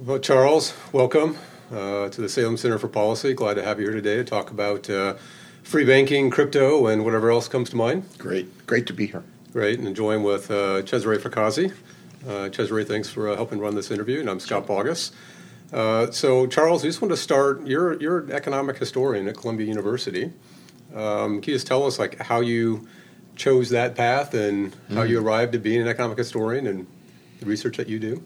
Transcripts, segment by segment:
Well, Charles, welcome uh, to the Salem Center for Policy. Glad to have you here today to talk about uh, free banking, crypto, and whatever else comes to mind. Great, great to be here. Great, and join with uh, Cesare Fracassi. Uh, Cesare, thanks for uh, helping run this interview, and I'm Scott Bogus. Uh, so, Charles, we just want to start. You're you're an economic historian at Columbia University. Um, can you just tell us like how you chose that path and mm-hmm. how you arrived at being an economic historian and the research that you do?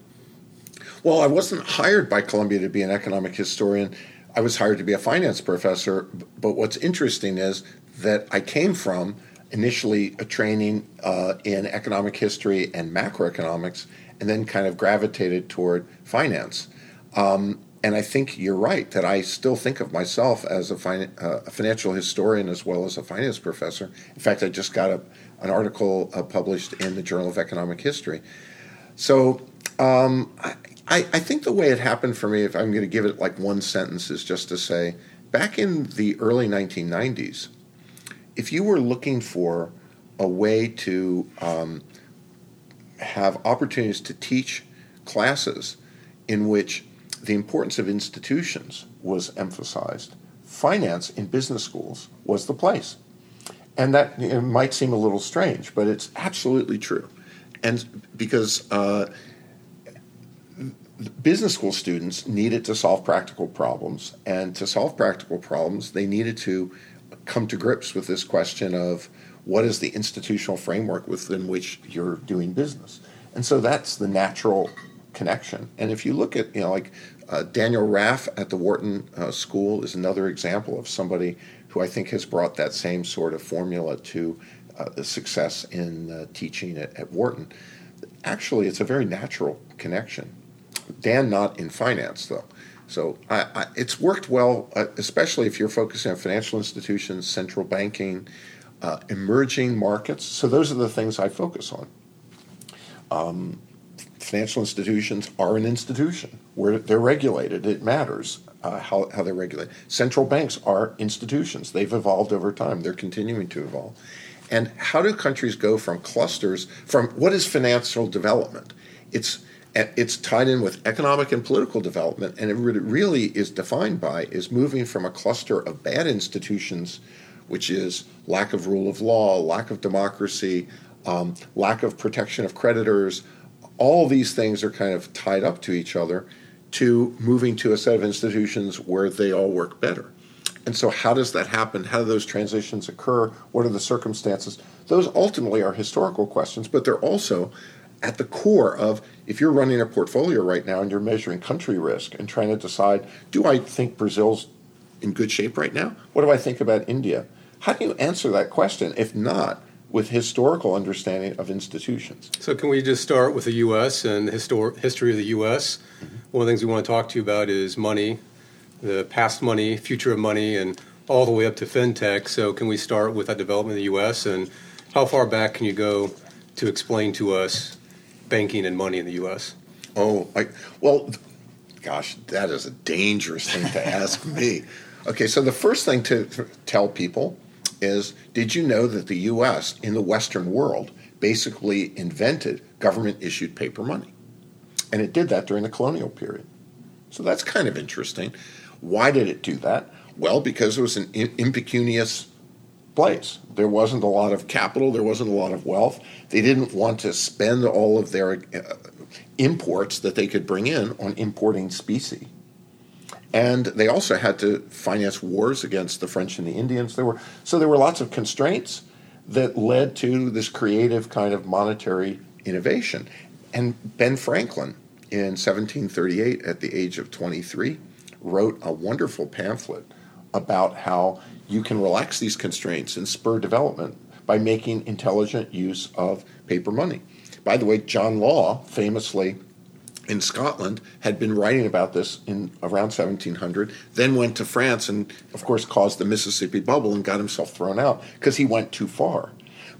Well, I wasn't hired by Columbia to be an economic historian. I was hired to be a finance professor. But what's interesting is that I came from initially a training uh, in economic history and macroeconomics, and then kind of gravitated toward finance. Um, and I think you're right that I still think of myself as a, fin- uh, a, financial historian as well as a finance professor. In fact, I just got a, an article uh, published in the Journal of Economic History. So um, I, I, think the way it happened for me, if I'm going to give it like one sentence, is just to say back in the early 1990s, if you were looking for a way to um, have opportunities to teach classes in which the importance of institutions was emphasized, finance in business schools was the place. And that might seem a little strange, but it's absolutely true. And because uh, business school students needed to solve practical problems, and to solve practical problems, they needed to come to grips with this question of what is the institutional framework within which you're doing business. And so that's the natural connection. And if you look at, you know, like uh, Daniel Raff at the Wharton uh, School is another example of somebody who I think has brought that same sort of formula to uh, success in uh, teaching at, at Wharton. Actually, it's a very natural connection. Dan not in finance though. So I, I, it's worked well, uh, especially if you're focusing on financial institutions, central banking, uh, emerging markets. So those are the things I focus on. Um, financial institutions are an institution where they're regulated. It matters uh, how, how they're regulated. Central banks are institutions. They've evolved over time. They're continuing to evolve. And how do countries go from clusters from what is financial development? It's it's tied in with economic and political development, and it really is defined by is moving from a cluster of bad institutions, which is lack of rule of law, lack of democracy, um, lack of protection of creditors. All these things are kind of tied up to each other, to moving to a set of institutions where they all work better. And so, how does that happen? How do those transitions occur? What are the circumstances? Those ultimately are historical questions, but they're also at the core of if you're running a portfolio right now and you're measuring country risk and trying to decide, do I think Brazil's in good shape right now? What do I think about India? How do you answer that question if not with historical understanding of institutions? So, can we just start with the U.S. and the histor- history of the U.S.? Mm-hmm. One of the things we want to talk to you about is money, the past money, future of money, and all the way up to fintech. So, can we start with that development in the U.S. and how far back can you go to explain to us banking and money in the U.S.? Oh, I, well, gosh, that is a dangerous thing to ask me. Okay, so the first thing to tell people is did you know that the U.S. in the Western world basically invented government issued paper money? And it did that during the colonial period. So that's kind of interesting. Why did it do that? Well, because it was an impecunious place. There wasn't a lot of capital, there wasn't a lot of wealth. They didn't want to spend all of their uh, imports that they could bring in on importing specie. And they also had to finance wars against the French and the Indians. There were so there were lots of constraints that led to this creative kind of monetary innovation. And Ben Franklin in 1738 at the age of 23 wrote a wonderful pamphlet about how you can relax these constraints and spur development by making intelligent use of paper money. By the way, John Law famously in Scotland had been writing about this in around 1700, then went to France and, of course, caused the Mississippi bubble and got himself thrown out because he went too far.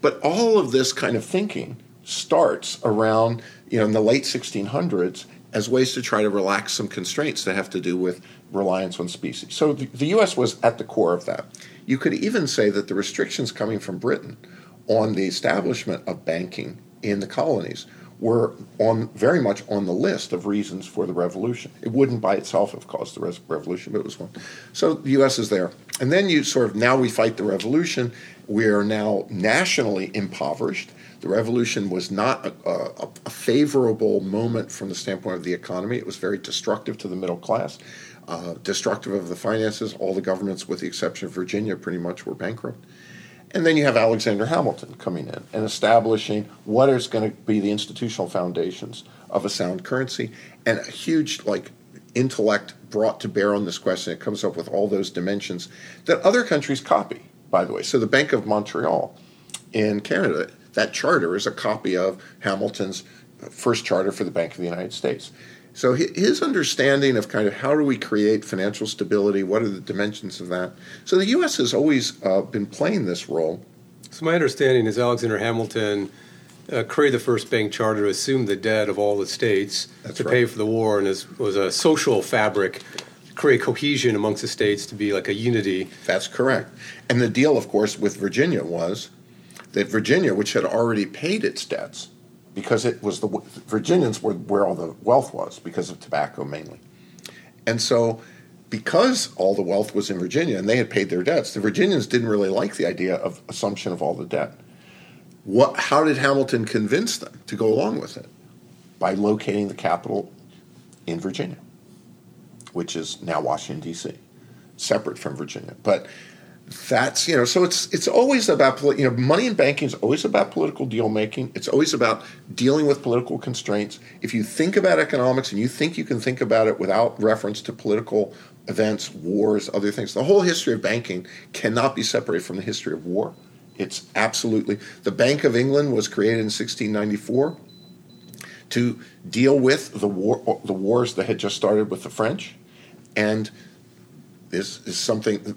But all of this kind of thinking starts around, you know, in the late 1600s as ways to try to relax some constraints that have to do with reliance on specie. So the, the U.S. was at the core of that. You could even say that the restrictions coming from Britain on the establishment of banking in the colonies were on very much on the list of reasons for the revolution. It wouldn't by itself have caused the revolution, but it was one. So the U.S. is there, and then you sort of now we fight the revolution. We are now nationally impoverished. The revolution was not a, a, a favorable moment from the standpoint of the economy. It was very destructive to the middle class, uh, destructive of the finances. All the governments, with the exception of Virginia, pretty much were bankrupt. And then you have Alexander Hamilton coming in and establishing what is going to be the institutional foundations of a sound currency and a huge like intellect brought to bear on this question. It comes up with all those dimensions that other countries copy, by the way. So the Bank of Montreal in Canada, that charter is a copy of Hamilton's first charter for the Bank of the United States. So his understanding of kind of how do we create financial stability, what are the dimensions of that. So the U.S. has always uh, been playing this role. So my understanding is Alexander Hamilton uh, created the first bank charter to assume the debt of all the states That's to right. pay for the war, and is, was a social fabric, create cohesion amongst the states to be like a unity. That's correct. And the deal, of course, with Virginia was that Virginia, which had already paid its debts, because it was the Virginians were where all the wealth was because of tobacco mainly. And so because all the wealth was in Virginia and they had paid their debts, the Virginians didn't really like the idea of assumption of all the debt. What how did Hamilton convince them to go along with it? By locating the capital in Virginia, which is now Washington D.C., separate from Virginia. But that's you know so it's it's always about you know money in banking is always about political deal making. It's always about dealing with political constraints. If you think about economics and you think you can think about it without reference to political events wars other things the whole history of banking cannot be separated from the history of war. It's absolutely the bank of england was created in 1694 to deal with the war the wars that had just started with the french. And this is something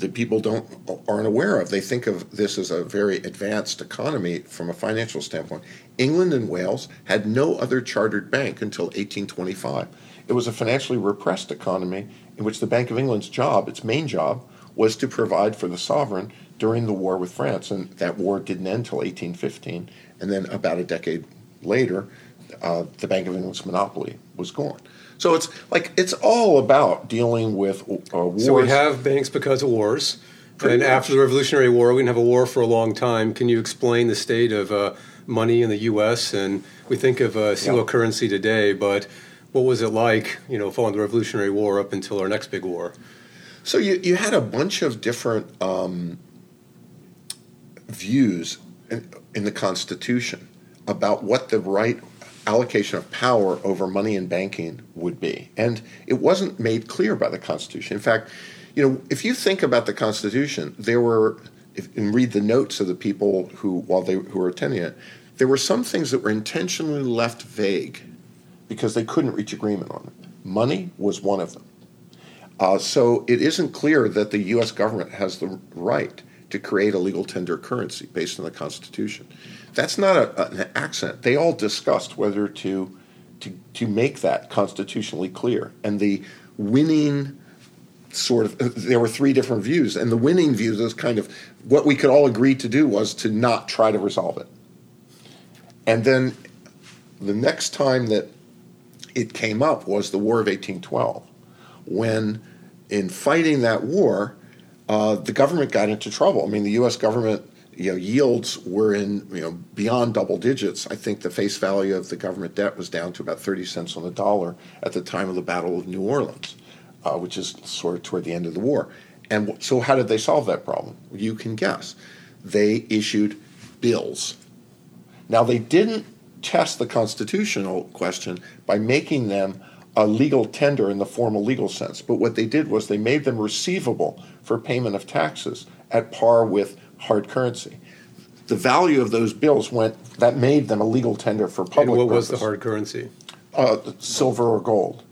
that people don't aren't aware of. They think of this as a very advanced economy from a financial standpoint. England and Wales had no other chartered bank until 1825. It was a financially repressed economy in which the Bank of England's job, its main job, was to provide for the sovereign during the war with France, and that war didn't end until 1815. And then about a decade later, uh, the Bank of England's monopoly was gone. So it's like it's all about dealing with uh, wars. So we have banks because of wars. Pretty and much. after the Revolutionary War, we didn't have a war for a long time. Can you explain the state of uh, money in the U.S.? And we think of uh, single Yeah. currency today, but what was it like, you know, following the Revolutionary War up until our next big war? So you, you had a bunch of different um, views in, in the Constitution about what the right allocation of power over money and banking would be, and it wasn't made clear by the Constitution. In fact, you know, if you think about the Constitution, there were, if, and read the notes of the people who, while they who were attending it, there were some things that were intentionally left vague because they couldn't reach agreement on it. Money was one of them. Uh, so it isn't clear that the U.S. government has the right to create a legal tender currency based on the Constitution. That's not a, an accent. They all discussed whether to, to to make that constitutionally clear, and the winning sort of there were three different views, and the winning view is kind of what we could all agree to do was to not try to resolve it. And then the next time that it came up was the War of 1812, when in fighting that war, uh, the government got into trouble. I mean, the U.S. government, you know, yields were in you know beyond double digits. I think the face value of the government debt was down to about 30 cents on the dollar at the time of the Battle of New Orleans, uh, which is sort of toward the end of the war. And so, how did they solve that problem? You can guess. They issued bills. Now, they didn't test the constitutional question by making them a legal tender in the formal legal sense. But what they did was they made them receivable for payment of taxes at par with hard currency. The value of those bills went, that made them a legal tender for public and what was the hard currency? uh, silver or gold,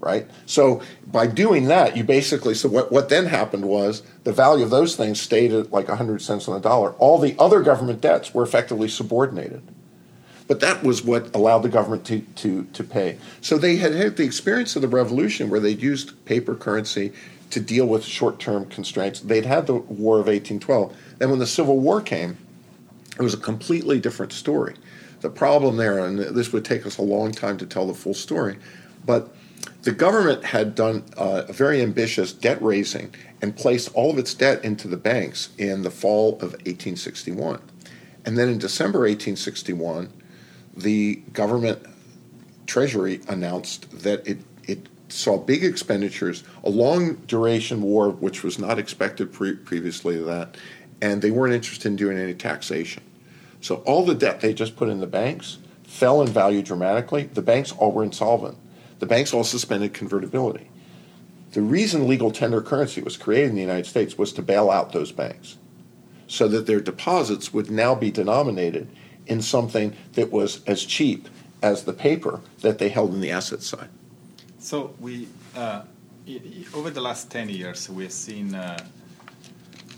right? So by doing that, you basically so what what then happened was the value of those things stayed at like hundred cents on the dollar. All the other government debts were effectively subordinated, but that was what allowed the government to to to pay. So they had had the experience of the revolution where they'd used paper currency to deal with short term constraints. They'd had the War of eighteen twelve. Then when the Civil War came, it was a completely different story. the problem there, and this would take us a long time to tell the full story, but the government had done uh, a very ambitious debt raising and placed all of its debt into the banks in the fall of 1861. And then in December 1861, the government treasury announced that it, it saw big expenditures, a long duration war, which was not expected pre- previously to that, and they weren't interested in doing any taxation. So all the debt they just put in the banks fell in value dramatically. The banks all were insolvent. The banks all suspended convertibility. The reason legal tender currency was created in the United States was to bail out those banks so that their deposits would now be denominated in something that was as cheap as the paper that they held in the asset side. So we, uh, over the last 10 years, we've seen uh,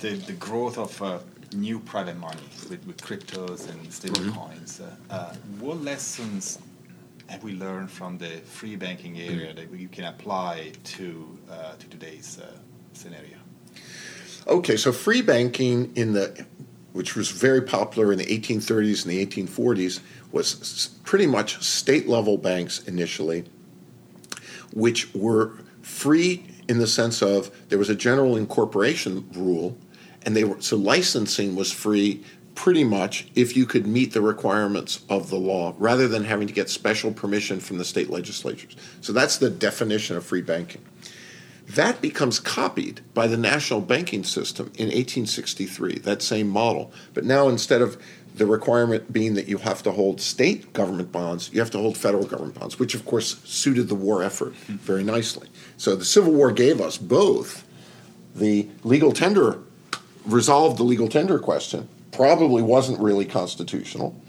the, the growth of uh, new private money with, with cryptos and stable mm-hmm. coins. Uh, uh, what lessons have we learned from the free banking area that you can apply to uh, to today's uh, scenario? Okay, so free banking in the which was very popular in the 1830s and the 1840s was pretty much state level banks initially which were free in the sense of there was a general incorporation rule and they were so licensing was free pretty much if you could meet the requirements of the law rather than having to get special permission from the state legislatures. So that's the definition of free banking. That becomes copied by the national banking system in 1863, that same model. But now instead of the requirement being that you have to hold state government bonds, you have to hold federal government bonds, which of course suited the war effort very nicely. So the Civil War gave us both the legal tender, resolved the legal tender question, probably wasn't really constitutional.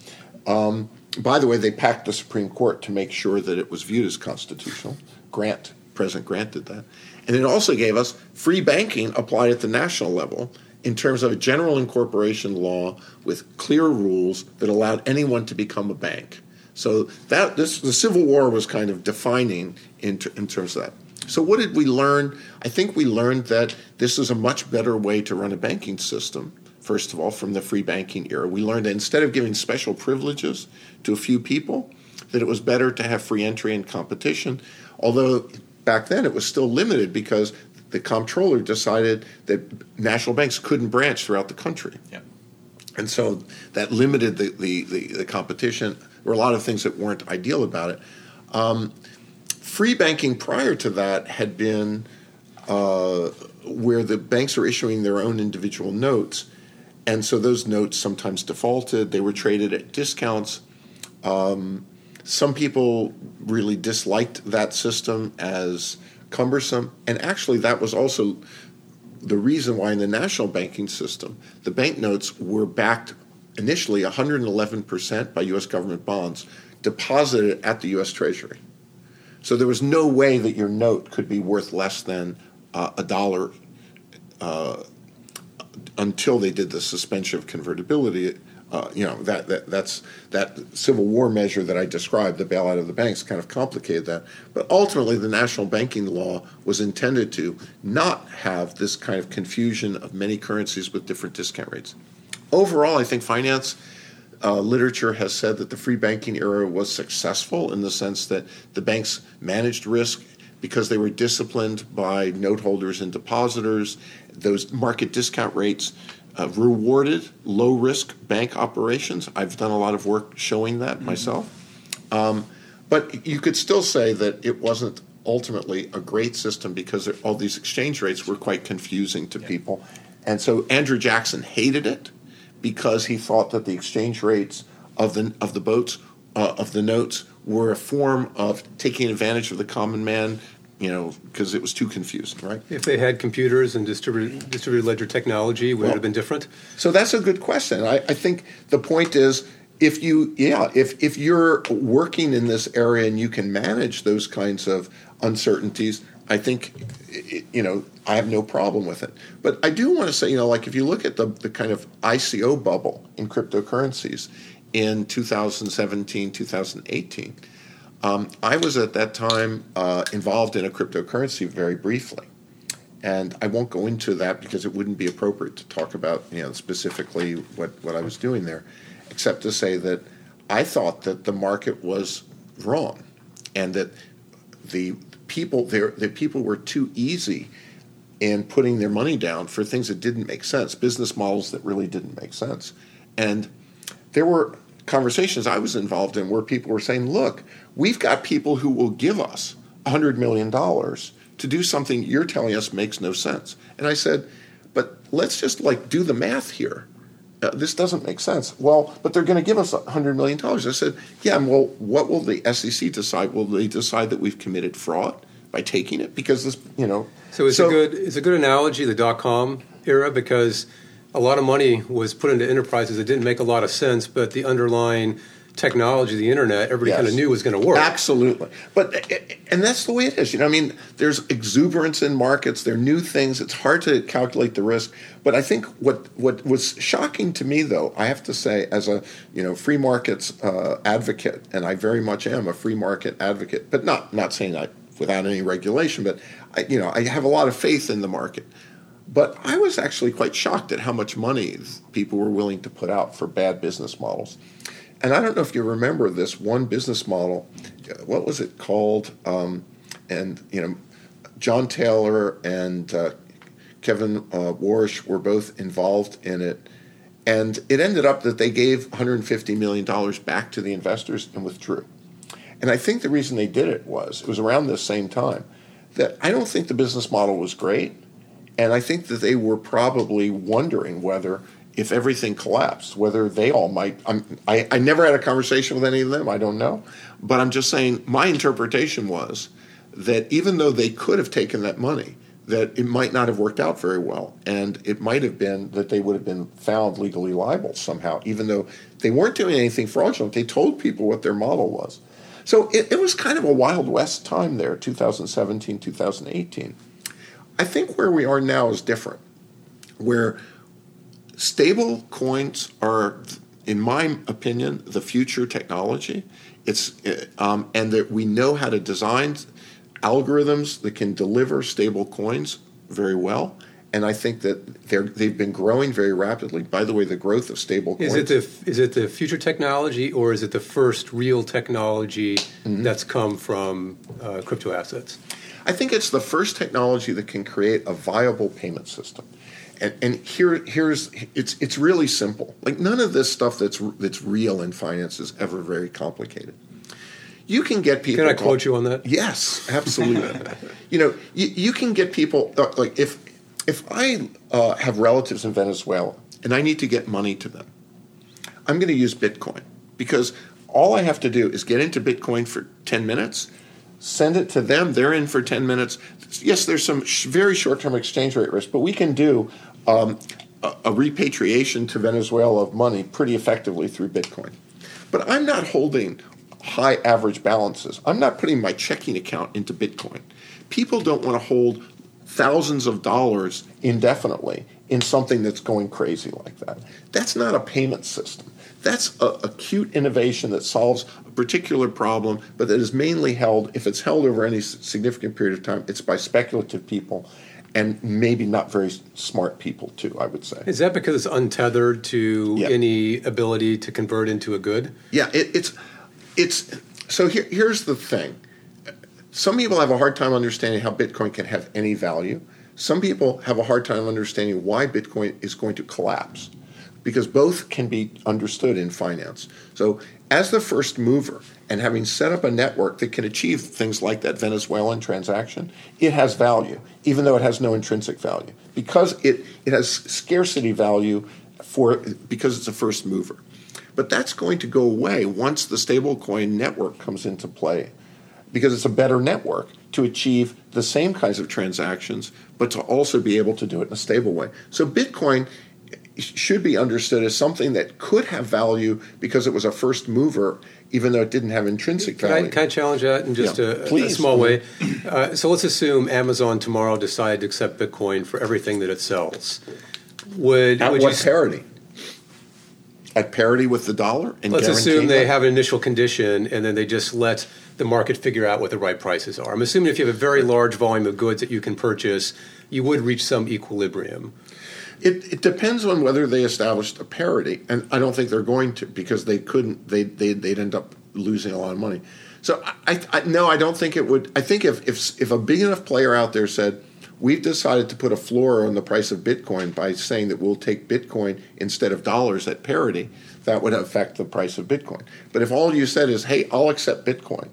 Um, by the way, they packed the Supreme Court to make sure that it was viewed as constitutional. Grant, President Grant did that. And it also gave us free banking applied at the national level in terms of a general incorporation law with clear rules that allowed anyone to become a bank. So that this the Civil War was kind of defining in, in terms of that. So what did we learn? I think we learned that this is a much better way to run a banking system first of all, from the free banking era. We learned that instead of giving special privileges to a few people, that it was better to have free entry and competition. Although back then it was still limited because the comptroller decided that national banks couldn't branch throughout the country. Yeah. And so that limited the, the, the, the, competition. There were a lot of things that weren't ideal about it. Um, free banking prior to that had been uh, where the banks were issuing their own individual notes and so those notes sometimes defaulted. They were traded at discounts. Um, some people really disliked that system as cumbersome, and actually, that was also the reason why in the national banking system, the banknotes were backed initially 111% by U.S. government bonds deposited at the U.S. Treasury. So there was no way that your note could be worth less than uh, a dollar uh, until they did the suspension of convertibility. Uh, you know that, that that's that Civil War measure that I described, the bailout of the banks, kind of complicated that. But ultimately, the national banking law was intended to not have this kind of confusion of many currencies with different discount rates. Overall, I think finance uh, literature has said that the free banking era was successful in the sense that the banks managed risk because they were disciplined by note holders and depositors. Those market discount rates uh, rewarded low risk bank operations. I've done a lot of work showing that mm-hmm. myself. Um, but you could still say that it wasn't ultimately a great system because all these exchange rates were quite confusing to yeah. people. And so Andrew Jackson hated it because he thought that the exchange rates of the of the boats uh, of the notes were a form of taking advantage of the common man you know, because it was too confusing, right? If they had computers and distributed, distributed ledger technology, would well, it have been different? So that's a good question. I, I, think the point is, if you, yeah, if if you're working in this area and you can manage those kinds of uncertainties, I think, you know, I have no problem with it. But I do want to say, you know, like if you look at the the kind of ICO bubble in cryptocurrencies in 2017, 2018 um, I was at that time uh, involved in a cryptocurrency very briefly. And I won't go into that because it wouldn't be appropriate to talk about you know, specifically what, what I was doing there, except to say that I thought that the market was wrong, and that the people there, the people were too easy in putting their money down for things that didn't make sense, business models that really didn't make sense, and there were conversations I was involved in where people were saying, "Look, we've got people who will give us hundred million dollars to do something you're telling us makes no sense," and I said, "But let's just like do the math here." Uh, this doesn't make sense. Well, but they're going to give us $100 million. I said, yeah, well, what will the SEC decide? Will they decide that we've committed fraud by taking it? Because this, you know. So it's, so, a, good, it's a good analogy, the dot com era, because a lot of money was put into enterprises that didn't make a lot of sense, but the underlying technology, the internet, everybody yes. kind of knew was going to work. Absolutely. But and that's the way it is. You know, I mean, there's exuberance in markets. There are new things. It's hard to calculate the risk. But I think what what was shocking to me, though, I have to say, as a you know free markets uh, advocate, and I very much am a free market advocate, but not not saying that without any regulation, but I, you know, I have a lot of faith in the market. But I was actually quite shocked at how much money people were willing to put out for bad business models and I don't know if you remember this one business model. What was it called? Um, and you know, John Taylor and uh, Kevin uh, Warsh were both involved in it, and it ended up that they gave 150 million dollars back to the investors and withdrew. And I think the reason they did it was it was around this same time that I don't think the business model was great, and I think that they were probably wondering whether if everything collapsed, whether they all might. I'm, I, I never had a conversation with any of them. I don't know. But I'm just saying my interpretation was that even though they could have taken that money, that it might not have worked out very well. And it might have been that they would have been found legally liable somehow, even though they weren't doing anything fraudulent. They told people what their model was. So it, it was kind of a Wild West time there, 2017, 2018. I think where we are now is different, where stable coins are, in my opinion, the future technology. It's um, and that we know how to design algorithms that can deliver stable coins very well. And I think that they're, they've been growing very rapidly. By the way, the growth of stable coins. Is it the, is it the future technology or is it the first real technology mm-hmm. that's come from uh, crypto assets? I think it's the first technology that can create a viable payment system. And, and here, here's it's it's really simple. Like none of this stuff that's that's real in finance is ever very complicated. You can get people. Can I quote you on that? Yes, absolutely. you know, you, you can get people uh, like if if I uh, have relatives in Venezuela and I need to get money to them, I'm going to use Bitcoin because all I have to do is get into Bitcoin for ten minutes send it to them. They're in for 10 minutes. Yes, there's some sh- very short term exchange rate risk, but we can do um, a, a repatriation to Venezuela of money pretty effectively through Bitcoin. But I'm not holding high average balances. I'm not putting my checking account into Bitcoin. People don't want to hold thousands of dollars indefinitely in something that's going crazy like that. That's not a payment system. That's a acute innovation that solves a particular problem, but that is mainly held, if it's held over any significant period of time, it's by speculative people and maybe not very smart people too i would say. Is that because it's untethered to yeah. any ability to convert into a good? Yeah it, it's it's so here, here's the thing. Some people have a hard time understanding how bitcoin can have any value. Some people have a hard time understanding why bitcoin is going to collapse because both can be understood in finance. So, as the first mover and having set up a network that can achieve things like that Venezuelan transaction, it has value, even though it has no intrinsic value, because it, it has scarcity value for because it's a first mover. But that's going to go away once the stablecoin network comes into play, because it's a better network to achieve the same kinds of transactions, but to also be able to do it in a stable way. So Bitcoin should be understood as something that could have value because it was a first mover, even though it didn't have intrinsic can value. I, can I challenge that in just yeah, a, a, small way? Uh, so let's assume Amazon tomorrow decided to accept Bitcoin for everything that it sells. Would at would what you, parity? At parity with the dollar? And let's assume they that? have an initial condition, and then they just let the market figure out what the right prices are. I'm assuming if you have a very large volume of goods that you can purchase, you would reach some equilibrium. It, it depends on whether they established a parity, and I don't think they're going to because they couldn't. They they they'd end up losing a lot of money. So I, I no, I don't think it would. I think if if if a big enough player out there said. We've decided to put a floor on the price of Bitcoin by saying that we'll take Bitcoin instead of dollars at parity. That would affect the price of Bitcoin. But if all you said is, "Hey, I'll accept Bitcoin,"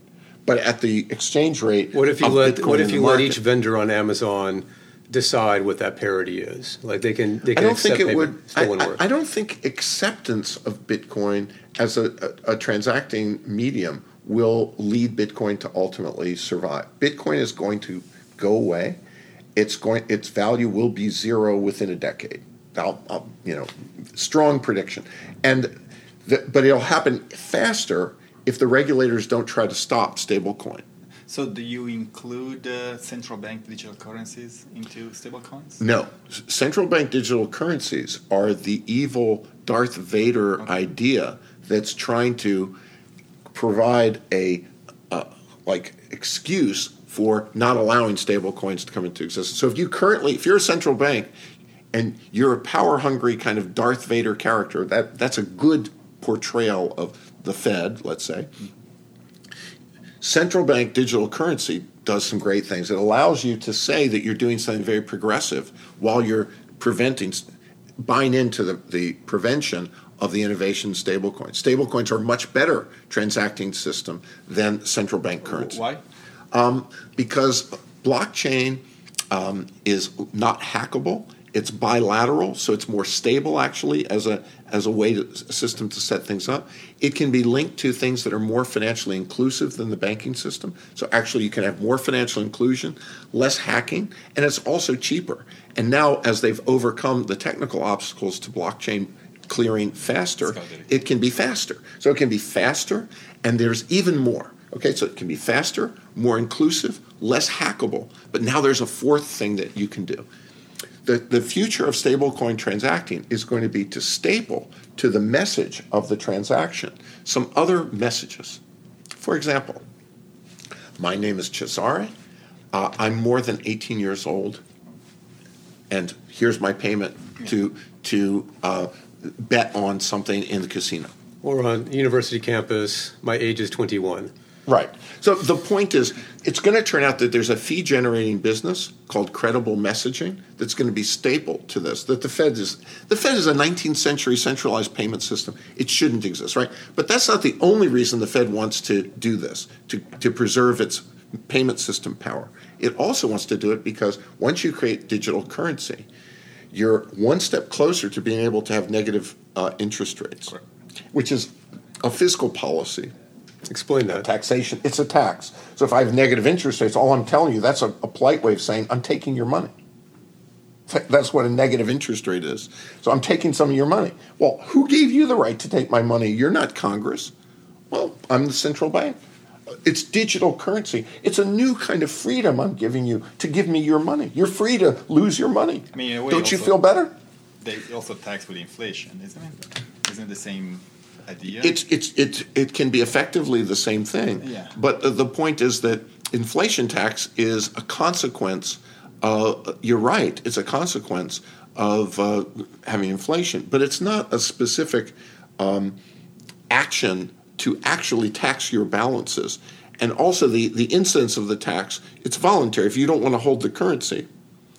but at the exchange rate, What if you let Bitcoin What if you let market- each vendor on Amazon decide what that parity is? Like they can they I can don't accept think it would. I, I- I don't think acceptance of Bitcoin as a, a, a transacting medium will lead Bitcoin to ultimately survive. Bitcoin is going to go away. It's going. Its value will be zero within a decade. I'll, I'll, you know, strong prediction, and the, but it'll happen faster if the regulators don't try to stop stablecoin. So, do you include uh, central bank digital currencies into stablecoins? No, S- central bank digital currencies are the evil Darth Vader idea that's trying to provide a uh, like excuse for not allowing stablecoins to come into existence. So if you currently, if you're a central bank and you're a power hungry kind of Darth Vader character, that that's a good portrayal of the Fed, let's say. Central bank digital currency does some great things. It allows you to say that you're doing something very progressive while you're preventing, buying into the, the prevention of the innovation stablecoins. Stablecoins are a much better transacting system than central bank currency Why? um, because blockchain um, is not hackable. It's bilateral, so it's more stable actually as a as a way to a system to set things up. It can be linked to things that are more financially inclusive than the banking system. So actually, you can have more financial inclusion, less hacking, and it's also cheaper. And now, as they've overcome the technical obstacles to blockchain clearing faster, it can be faster. So it can be faster, and there's even more. Okay, so it can be faster, more inclusive, less hackable. But now there's a fourth thing that you can do. The, the future of stablecoin transacting is going to be to staple to the message of the transaction some other messages. For example, my name is Cesare. Uh, I'm more than 18 years old, and here's my payment to to uh, bet on something in the casino. or on university campus, my age is 21. Right. So the point is, it's going to turn out that there's a fee generating business called credible messaging that's going to be staple to this. That the Fed is the Fed is a 19th century centralized payment system. It shouldn't exist, right? But that's not the only reason the Fed wants to do this to to preserve its payment system power. It also wants to do it because once you create digital currency, you're one step closer to being able to have negative uh, interest rates, Correct. which is a fiscal policy Explain that. taxation. It's a tax. So if I have negative interest rates, all I'm telling you, that's a, a polite way of saying I'm taking your money. That's what a negative interest rate is. So I'm taking some of your money. Well, who gave you the right to take my money? You're not Congress. Well, I'm the central bank. It's digital currency. It's a new kind of freedom I'm giving you to give me your money. You're free to lose your money. I mean, in a way Don't you feel better? They also tax with inflation, isn't it? Isn't it the same idea? It's it's it it can be effectively the same thing. Yeah. But the- the point is that inflation tax is a consequence. Uh, you're right. It's a consequence of uh, having inflation, but it's not a specific um, action to actually tax your balances. And also the the incidence of the tax. It's voluntary. If you don't want to hold the currency,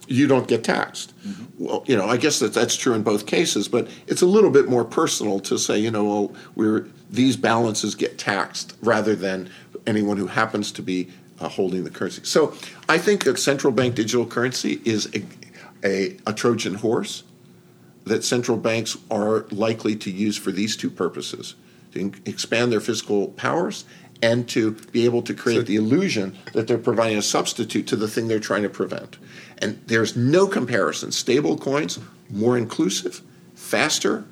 you don't get taxed. Well, you know, I guess that that's true in both cases, but it's a little bit more personal to say, you know, well, we're these balances get taxed rather than anyone who happens to be uh, holding the currency. So I think that central bank digital currency is a, a, a Trojan horse that central banks are likely to use for these two purposes to expand their fiscal powers and to be able to create So- the illusion that they're providing a substitute to the thing they're trying to prevent. And there's no comparison. Stable coins, more inclusive, faster,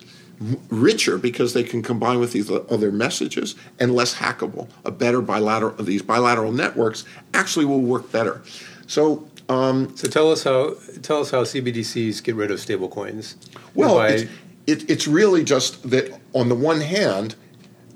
richer because they can combine with these other messages, and less hackable. A better bilateral, these bilateral networks actually will work better. So, um, So tell us how tell us how CBDCs get rid of stablecoins. Well, By- it's, it, it's really just that on the one hand,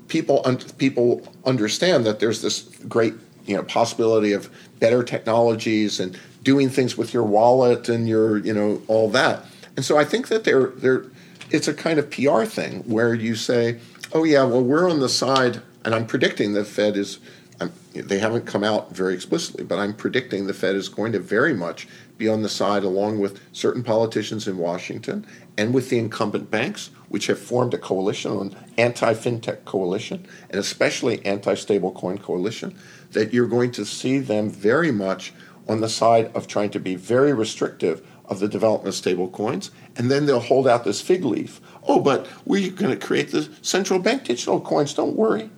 people un, people understand that there's this great you know possibility of better technologies and doing things with your wallet and your you know all that, And so I think that they're, they're, it's a kind of PR thing where you say, oh, yeah, well, we're on the side, and I'm predicting the Fed is, I'm, they haven't come out very explicitly, but I'm predicting the Fed is going to very much be on the side, along with certain politicians in Washington and with the incumbent banks, which have formed a coalition, an anti fintech coalition, and especially anti stablecoin coalition, that you're going to see them very much on the side of trying to be very restrictive of the development of stablecoins, and then they'll hold out this fig leaf. Oh, but we're going to create the central bank digital coins. Don't worry.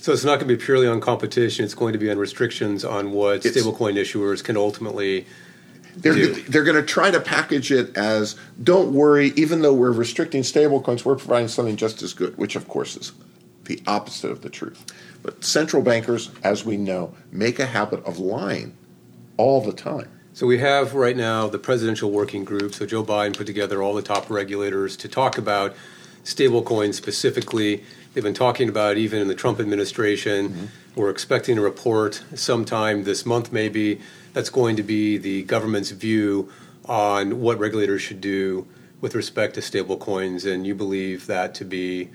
So it's not going to be purely on competition. It's going to be on restrictions on what stablecoin issuers can ultimately they're, do. they're going to try to package it as don't worry, even though we're restricting stablecoins, we're providing something just as good, which of course is the opposite of the truth. But central bankers, as we know, make a habit of lying all the time. So we have right now the presidential working group. So Joe Biden put together all the top regulators to talk about stablecoins specifically. They've been talking about even in the Trump administration. Mm-hmm. We're expecting a report sometime this month, maybe. That's going to be the government's view on what regulators should do with respect to stablecoins, and you believe that to be?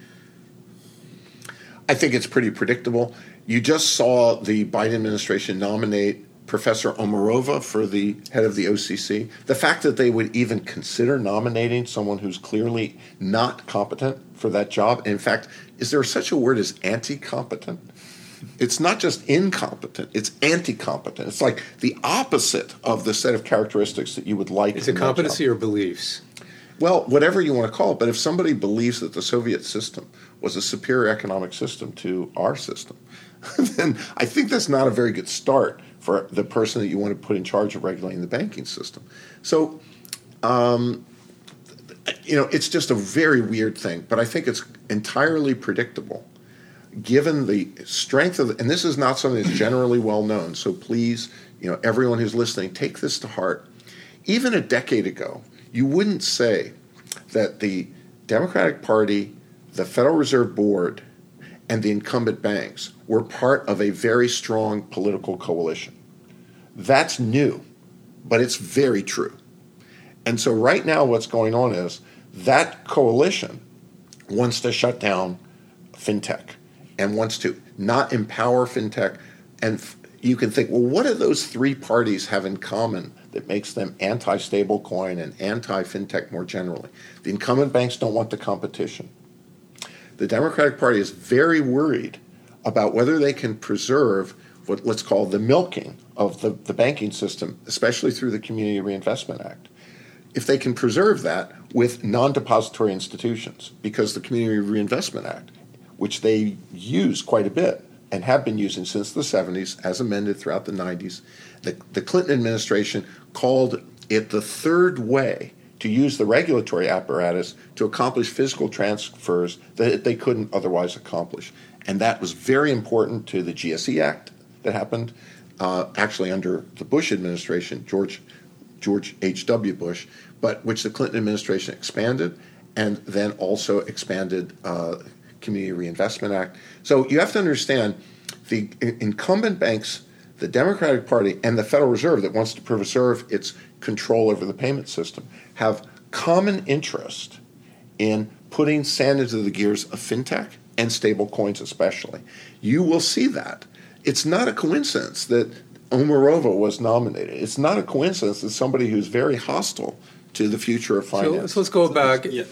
I think it's pretty predictable. You just saw the Biden administration nominate Professor Omarova for the head of the OCC. The fact that they would even consider nominating someone who's clearly not competent for that job, in fact, is there such a word as anti competent? It's not just incompetent, it's anti competent. It's like the opposite of the set of characteristics that you would like. Is it competency or beliefs? Well, whatever you want to call it, but if somebody believes that the Soviet system was a superior economic system to our system, then I think that's not a very good start for the person that you want to put in charge of regulating the banking system. So, um, you know, it's just a very weird thing, but I think it's entirely predictable given the strength of, and this is not something that's generally well known, so please, you know, everyone who's listening, take this to heart. Even a decade ago, you wouldn't say that the Democratic Party, the Federal Reserve Board, and the incumbent banks were part of a very strong political coalition. That's new, but it's very true. And so, right now, what's going on is that coalition wants to shut down fintech and wants to not empower fintech. And you can think, well, what do those three parties have in common that makes them anti stablecoin and anti fintech more generally? The incumbent banks don't want the competition. The Democratic Party is very worried about whether they can preserve what let's call the milking of the, the banking system, especially through the Community Reinvestment Act. If they can preserve that with non depository institutions, because the Community Reinvestment Act, which they use quite a bit and have been using since the 70s, as amended throughout the 90s, the, the Clinton administration called it the third way to use the regulatory apparatus to accomplish physical transfers that they couldn't otherwise accomplish. And that was very important to the GSE Act that happened uh, actually under the Bush administration, George George H.W. Bush, but which the Clinton administration expanded, and then also expanded uh, Community Reinvestment Act. So you have to understand the incumbent banks, the Democratic Party, and the Federal Reserve that wants to preserve its control over the payment system have common interest in putting sand into the gears of fintech and stable coins especially. You will see that it's not a coincidence that Omarova was nominated. It's not a coincidence that somebody who's very hostile to the future of finance. So, so let's go back. Yeah.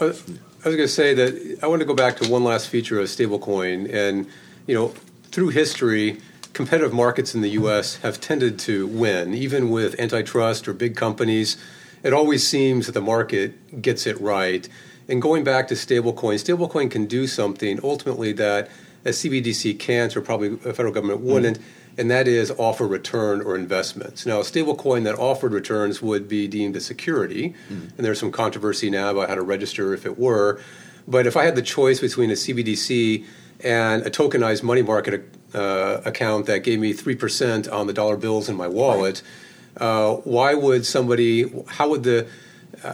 I was going to say that I want to go back to one last feature of stablecoin, and you know, through history, competitive markets in the U.S. have tended to win, even with antitrust or big companies. It always seems that the market gets it right. And going back to stablecoin, stablecoin can do something ultimately that a CBDC can't, or probably a federal government wouldn't, mm-hmm. and that is offer return or investments. Now, a stablecoin that offered returns would be deemed a security, mm-hmm. and there's some controversy now about how to register if it were. But if I had the choice between a CBDC and a tokenized money market uh, account that gave me 3% on the dollar bills in my wallet, right. uh, why would somebody, how would the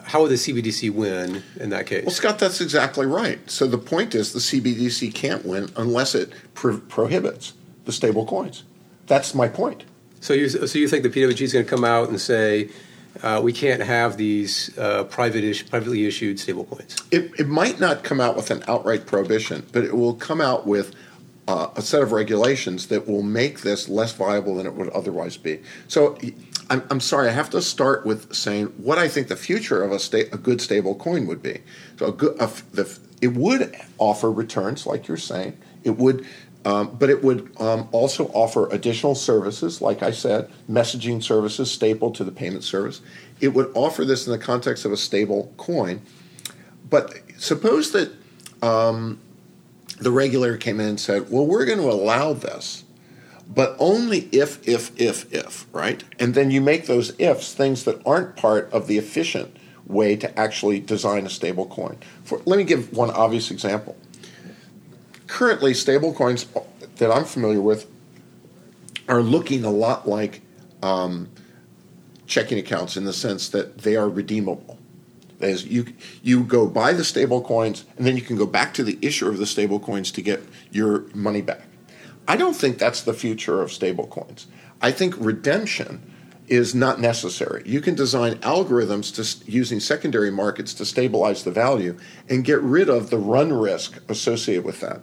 how would the CBDC win in that case? Well, Scott, that's exactly right. So the point is the CBDC can't win unless it pro- prohibits the stable coins. That's my point. So you, so you think the PWG is going to come out and say, uh, we can't have these uh, private ish, privately issued stablecoins. It, it might not come out with an outright prohibition, but it will come out with uh, a set of regulations that will make this less viable than it would otherwise be. So I'm, I'm sorry, I have to start with saying what I think the future of a, sta- a good stable coin would be. So a good, the, it would offer returns, like you're saying. It would um, but it would um, also offer additional services, like I said, messaging services staple to the payment service. It would offer this in the context of a stable coin. But suppose that um, the regulator came in and said, well, we're going to allow this, but only if, if, if, if, right? And then you make those ifs things that aren't part of the efficient way to actually design a stable coin. For, let me give one obvious example currently stable coins that I'm familiar with are looking a lot like um, checking accounts in the sense that they are redeemable. As you you go buy the stable coins and then you can go back to the issuer of the stable coins to get your money back. I don't think that's the future of stablecoins. I think redemption is not necessary. You can design algorithms to, using secondary markets to stabilize the value and get rid of the run risk associated with that.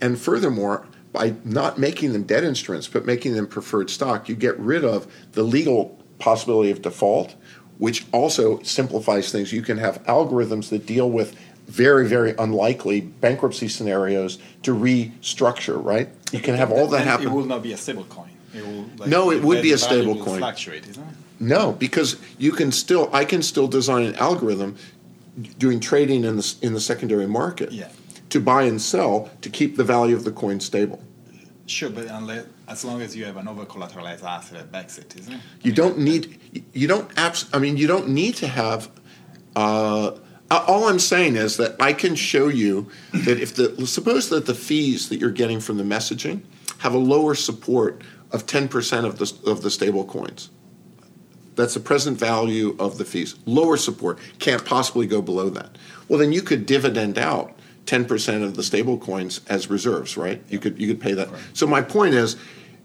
And furthermore, by not making them debt instruments but making them preferred stock, you get rid of the legal possibility of default, which also simplifies things. You can have algorithms that deal with very, very unlikely bankruptcy scenarios to restructure, right? You can have all that happen. It will not be a stable coin. It will, like, no, it would be a stable coin. Fluctuate, isn't it? No, because you can still, I can still design an algorithm doing trading in the in the secondary market. Yeah to buy and sell to keep the value of the coin stable. Sure, but unless, as long as you have an over collateralized asset that backs it, isn't it? You I don't need. You don't. Abs- I mean, you don't need to have. Uh, all I'm saying is that I can show you that if the suppose that the fees that you're getting from the messaging have a lower support of 10% of the of the stable coins. That's the present value of the fees. Lower support can't possibly go below that. Well, then you could dividend out 10% of the stable coins as reserves, right? You could you could pay that. Right. So my point is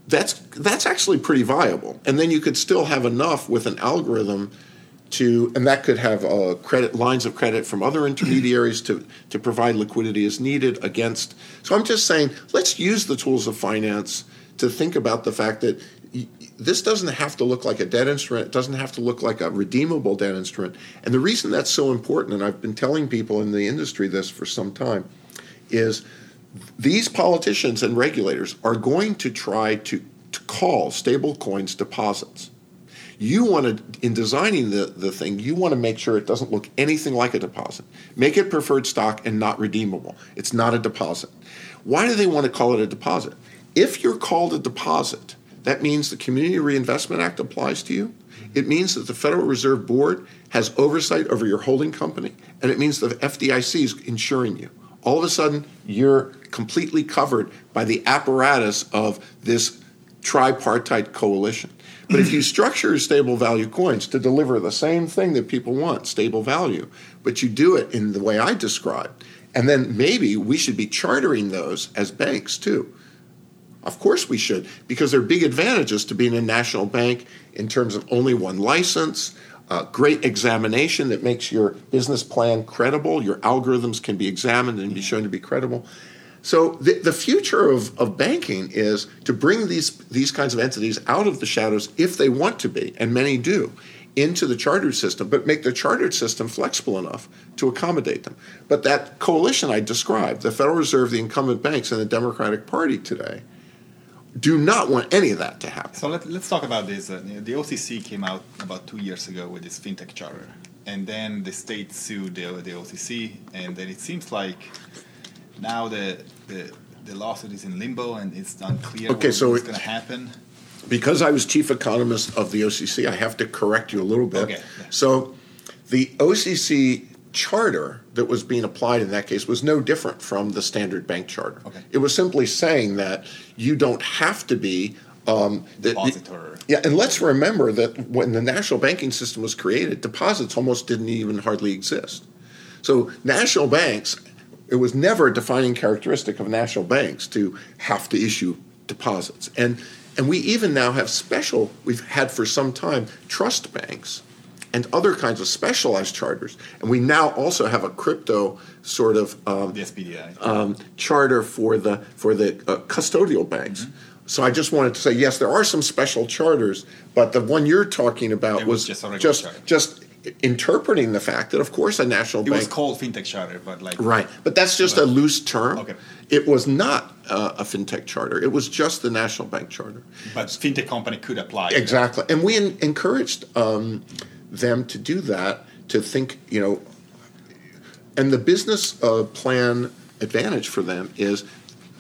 that's that's actually pretty viable. And then you could still have enough with an algorithm to and that could have uh, credit lines of credit from other intermediaries to to provide liquidity as needed against. So I'm just saying let's use the tools of finance to think about the fact that this doesn't have to look like a debt instrument. It doesn't have to look like a redeemable debt instrument. And the reason that's so important, and I've been telling people in the industry this for some time, is these politicians and regulators are going to try to, to call stable coins deposits. You want to, in designing the, the thing, you want to make sure it doesn't look anything like a deposit. Make it preferred stock and not redeemable. It's not a deposit. Why do they want to call it a deposit? If you're called a deposit, that means the Community Reinvestment Act applies to you. It means that the Federal Reserve Board has oversight over your holding company, and it means the FDIC is insuring you. All of a sudden, you're completely covered by the apparatus of this tripartite coalition. But if you structure stable value coins to deliver the same thing that people want, stable value, but you do it in the way I described, and then maybe we should be chartering those as banks too. Of course we should, because there are big advantages to being a national bank in terms of only one license, uh, great examination that makes your business plan credible. Your algorithms can be examined and be shown to be credible. So the, the future of, of banking is to bring these these kinds of entities out of the shadows if they want to be, and many do, into the chartered system, but make the chartered system flexible enough to accommodate them. But that coalition I described, the Federal Reserve, the incumbent banks, and the Democratic Party today, do not want any of that to happen. So let, us talk about this. Uh, the OCC came out about two years ago with this fintech charter, and then the state sued the, the OCC, and then it seems like now the, the, the lawsuit is in limbo and it's unclear okay, so what's going to happen. Because I was chief economist of the OCC, I have to correct you a little bit. Okay. So the OCC charter that was being applied in that case was no different from the standard bank charter. Okay. It was simply saying that you don't have to be um, the, depositor. yeah, and let's remember that when the national banking system was created, deposits almost didn't even hardly exist. So national banks, it was never a defining characteristic of national banks to have to issue deposits. And and we even now have special. We've had for some time trust banks and other kinds of specialized charters. And we now also have a crypto sort of um, The SPDI. um, charter for the for the uh, custodial banks. So I just wanted to say yes, there are some special charters, but the one you're talking about was was just just just interpreting the fact that of course a national bank. it bank was called fintech charter, but like Right, but that's just a loose term. Okay. It was not uh, a fintech charter. It was just the national bank charter. But fintech company could apply. Exactly, and we en- encouraged um, them to do that. To think, you know, and the business uh, plan advantage for them is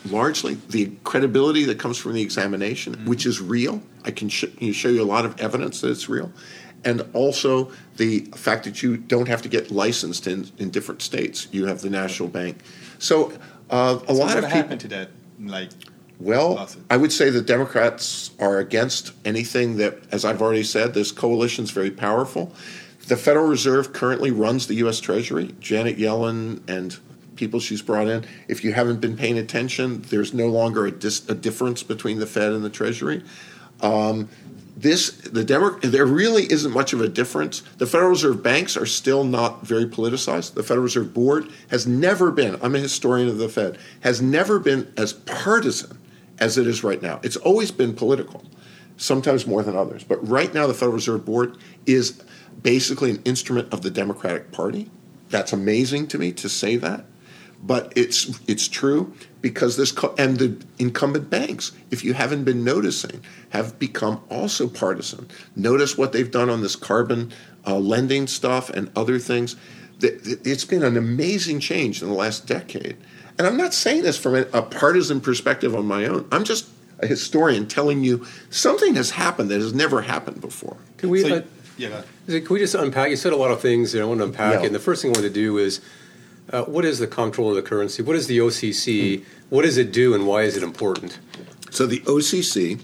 largely the credibility that comes from the examination, which is real. I can sh- you show you a lot of evidence that it's real, and also the fact that you don't have to get licensed in, in different states. You have the national bank, so uh, a So lot of people. happened to that? Like Well, lawsuit? I would say the Democrats are against anything that, as I've already said, this coalition is very powerful. The Federal Reserve currently runs the U.S. Treasury. Janet Yellen and people she's brought in. If you haven't been paying attention, there's no longer a, dis- a difference between the Fed and the Treasury. Um, this the Demo- there really isn't much of a difference. The Federal Reserve banks are still not very politicized. The Federal Reserve Board has never been. I'm a historian of the Fed. Has never been as partisan as it is right now. It's always been political, sometimes more than others. But right now, the Federal Reserve Board is basically an instrument of the Democratic Party. That's amazing to me to say that but it's it's true because this co- and the incumbent banks, if you haven't been noticing, have become also partisan. Notice what they've done on this carbon uh, lending stuff and other things. Th- th- It's been an amazing change in the last decade, and I'm not saying this from a, a partisan perspective on my own. I'm just a historian telling you something has happened that has never happened before. Can we? So- uh, yeah, go ahead. Is it- Can we just unpack? You said a lot of things, that I want to unpack Yeah. And the first thing I want to do is, uh, what is the comptroller of the currency? What is the OCC? What does it do, and why is it important? So the OCC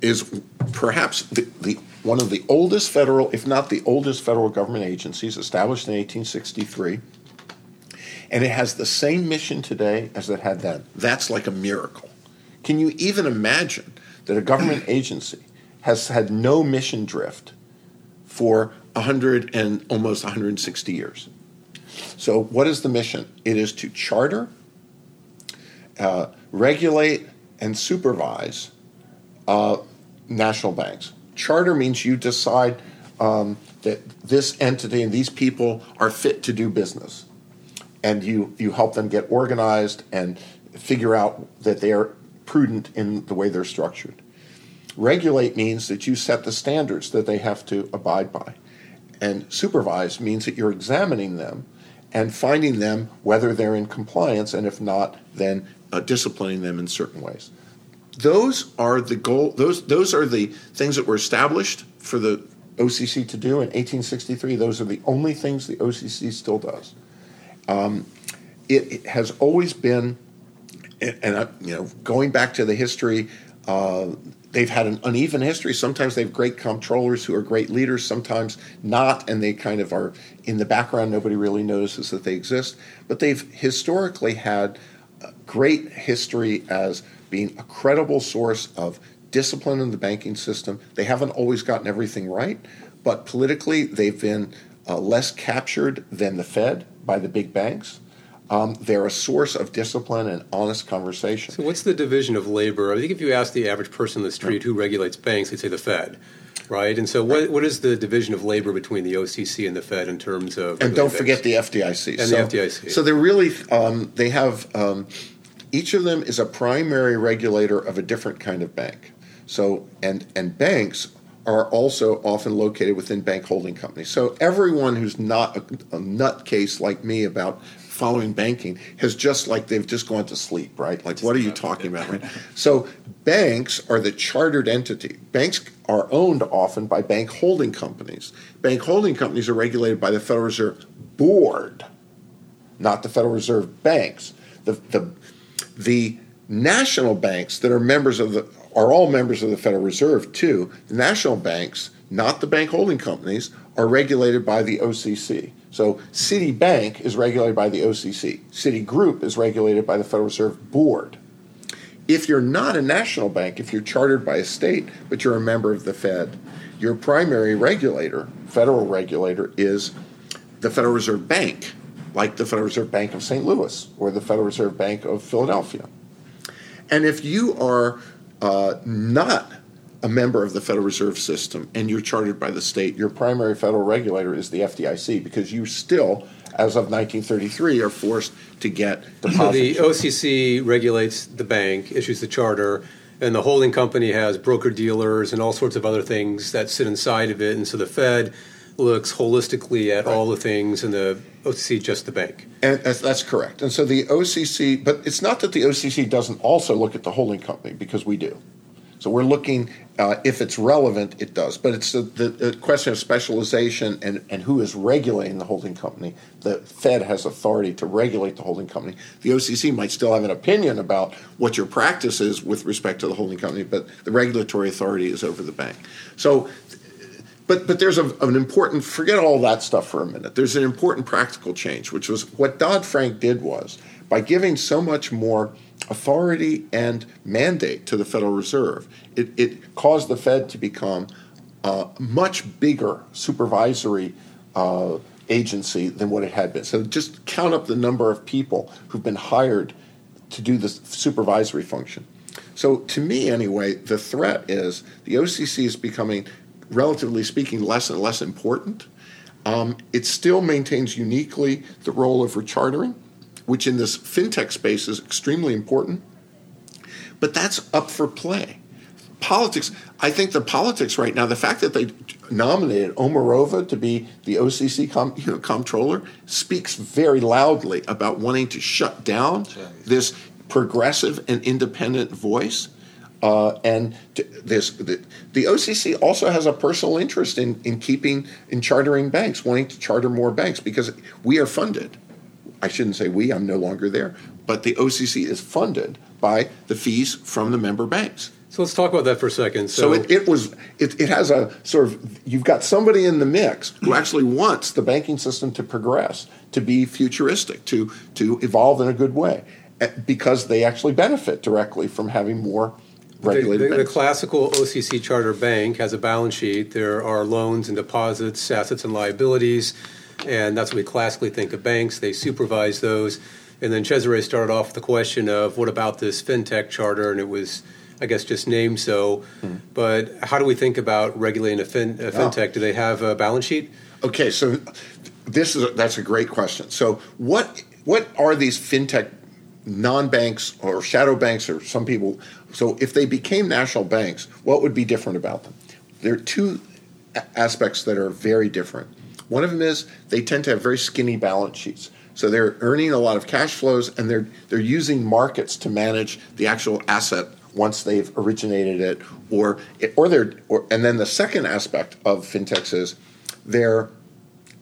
is perhaps the, the one of the oldest federal, if not the oldest federal government agencies, established in 1863, and it has the same mission today as it had then. That's like a miracle. Can you even imagine that a government agency has had no mission drift for 100 and almost 160 years? So, what is the mission? It is to charter, uh, regulate, and supervise uh, national banks. Charter means you decide um, that this entity and these people are fit to do business, and you you help them get organized and figure out that they are prudent in the way they're structured. Regulate means that you set the standards that they have to abide by. And supervise means that you're examining them and finding them whether they're in compliance, and if not, then uh, disciplining them in certain ways. Those are the goal. Those those are the things that were established for the OCC to do in 1863. Those are the only things the OCC still does. Um, it, it has always been, and, and uh, you know, going back to the history, uh, they've had an uneven history. Sometimes they have great comptrollers who are great leaders, sometimes not, and they kind of are in the background. Nobody really notices that they exist. But they've historically had great history as being a credible source of discipline in the banking system. They haven't always gotten everything right, but politically they've been uh, less captured than the Fed by the big banks. Um, they're a source of discipline and honest conversation. So, what's the division of labor? I think if you ask the average person in the street who regulates banks, they'd say the Fed, right? And so, what, what is the division of labor between the OCC and the Fed in terms of? and don't regulating forget the FDIC. And so, the FDIC. So they're really um, they have um, each of them is a primary regulator of a different kind of bank. So and and banks are also often located within bank holding companies. So everyone who's not a, a nutcase like me about following banking has just like they've just gone to sleep, right? Like what are you talking about, right? So banks are the chartered entity. Banks are owned often by bank holding companies. Bank holding companies are regulated by the Federal Reserve Board, not the Federal Reserve banks. The the the national banks that are members of the are all members of the Federal Reserve too. The national banks, not the bank holding companies, are regulated by the OCC. So Citibank is regulated by the OCC. Citigroup is regulated by the Federal Reserve Board. If you're not a national bank, if you're chartered by a state, but you're a member of the Fed, your primary regulator federal regulator is the Federal Reserve Bank, like the Federal Reserve Bank of St. Louis or the Federal Reserve Bank of Philadelphia. And if you are uh, not a member of the Federal Reserve System and you're chartered by the state, your primary federal regulator is the FDIC because you still, as of 1933, are forced to get deposits. So the OCC regulates the bank, issues the charter, and the holding company has broker dealers and all sorts of other things that sit inside of it. And so the Fed looks holistically at right. all the things, and the OCC just the bank. And that's correct. And so the OCC, but it's not that the OCC doesn't also look at the holding company because we do. So we're looking uh, if it's relevant, it does. But it's the, the, the, question of specialization and, and who is regulating the holding company. The Fed has authority to regulate the holding company. The OCC might still have an opinion about what your practice is with respect to the holding company, but the regulatory authority is over the bank. So but but there's a, an important forget all that stuff for a minute. There's an important practical change, which was what Dodd Frank did was by giving so much more authority and mandate to the Federal Reserve, it, it caused the Fed to become a much bigger supervisory uh, agency than what it had been. So just count up the number of people who've been hired to do this supervisory function. So to me, anyway, the threat is the OCC is becoming relatively speaking, less and less important. Um, it still maintains uniquely the role of rechartering, which in this fintech space is extremely important. But that's up for play. Politics, I think the politics right now, the fact that they nominated Omarova to be the OCC com, you know, comptroller speaks very loudly about wanting to shut down this progressive and independent voice. Uh, and this, the, the, OCC also has a personal interest in, in keeping in chartering banks, wanting to charter more banks because we are funded. I shouldn't say we; I'm no longer there, but the OCC is funded by the fees from the member banks. So let's talk about that for a second. So, so it, it, was it, it has a sort of you've got somebody in the mix who actually wants the banking system to progress, to be futuristic, to to evolve in a good way, eh, because they actually benefit directly from having more regulated the, the, the, classical OCC charter bank has a balance sheet. There are loans and deposits, assets and liabilities, and that's what we classically think of banks. They supervise those. And then Cesare started off with the question of what about this fintech charter, and it was, I guess, just named so. Mm-hmm. But how do we think about regulating a, fin, a fintech? Oh. Do they have a balance sheet? Okay, so this is a, that's a great question. So what what are these fintech non-banks or shadow banks or some people so if they became national banks what would be different about them there are two aspects that are very different one of them is they tend to have very skinny balance sheets so they're earning a lot of cash flows and they're they're using markets to manage the actual asset once they've originated it or or they're or, and then the second aspect of fintechs is they're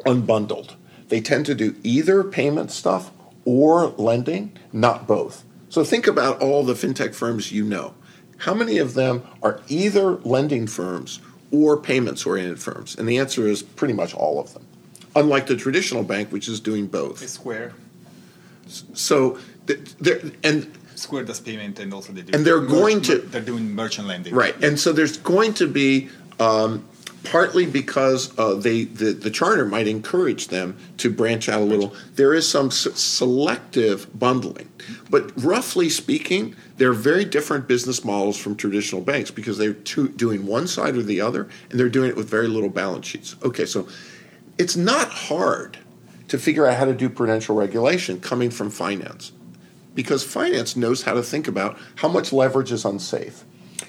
unbundled they tend to do either payment stuff or lending, not both. So think about all the fintech firms you know. How many of them are either lending firms or payments oriented firms? And the answer is pretty much all of them. Unlike the traditional bank, which is doing both. Square. So, they're, and Square does payment and also they do. And they're going to. They're doing merchant lending. Right. And so there's going to be um, partly because uh, they the, the charter might encourage them to branch out a little. There is some s- selective bundling, but roughly speaking, they're very different business models from traditional banks because they're two, doing one side or the other, and they're doing it with very little balance sheets. Okay, so it's not hard to figure out how to do prudential regulation coming from finance because finance knows how to think about how much leverage is unsafe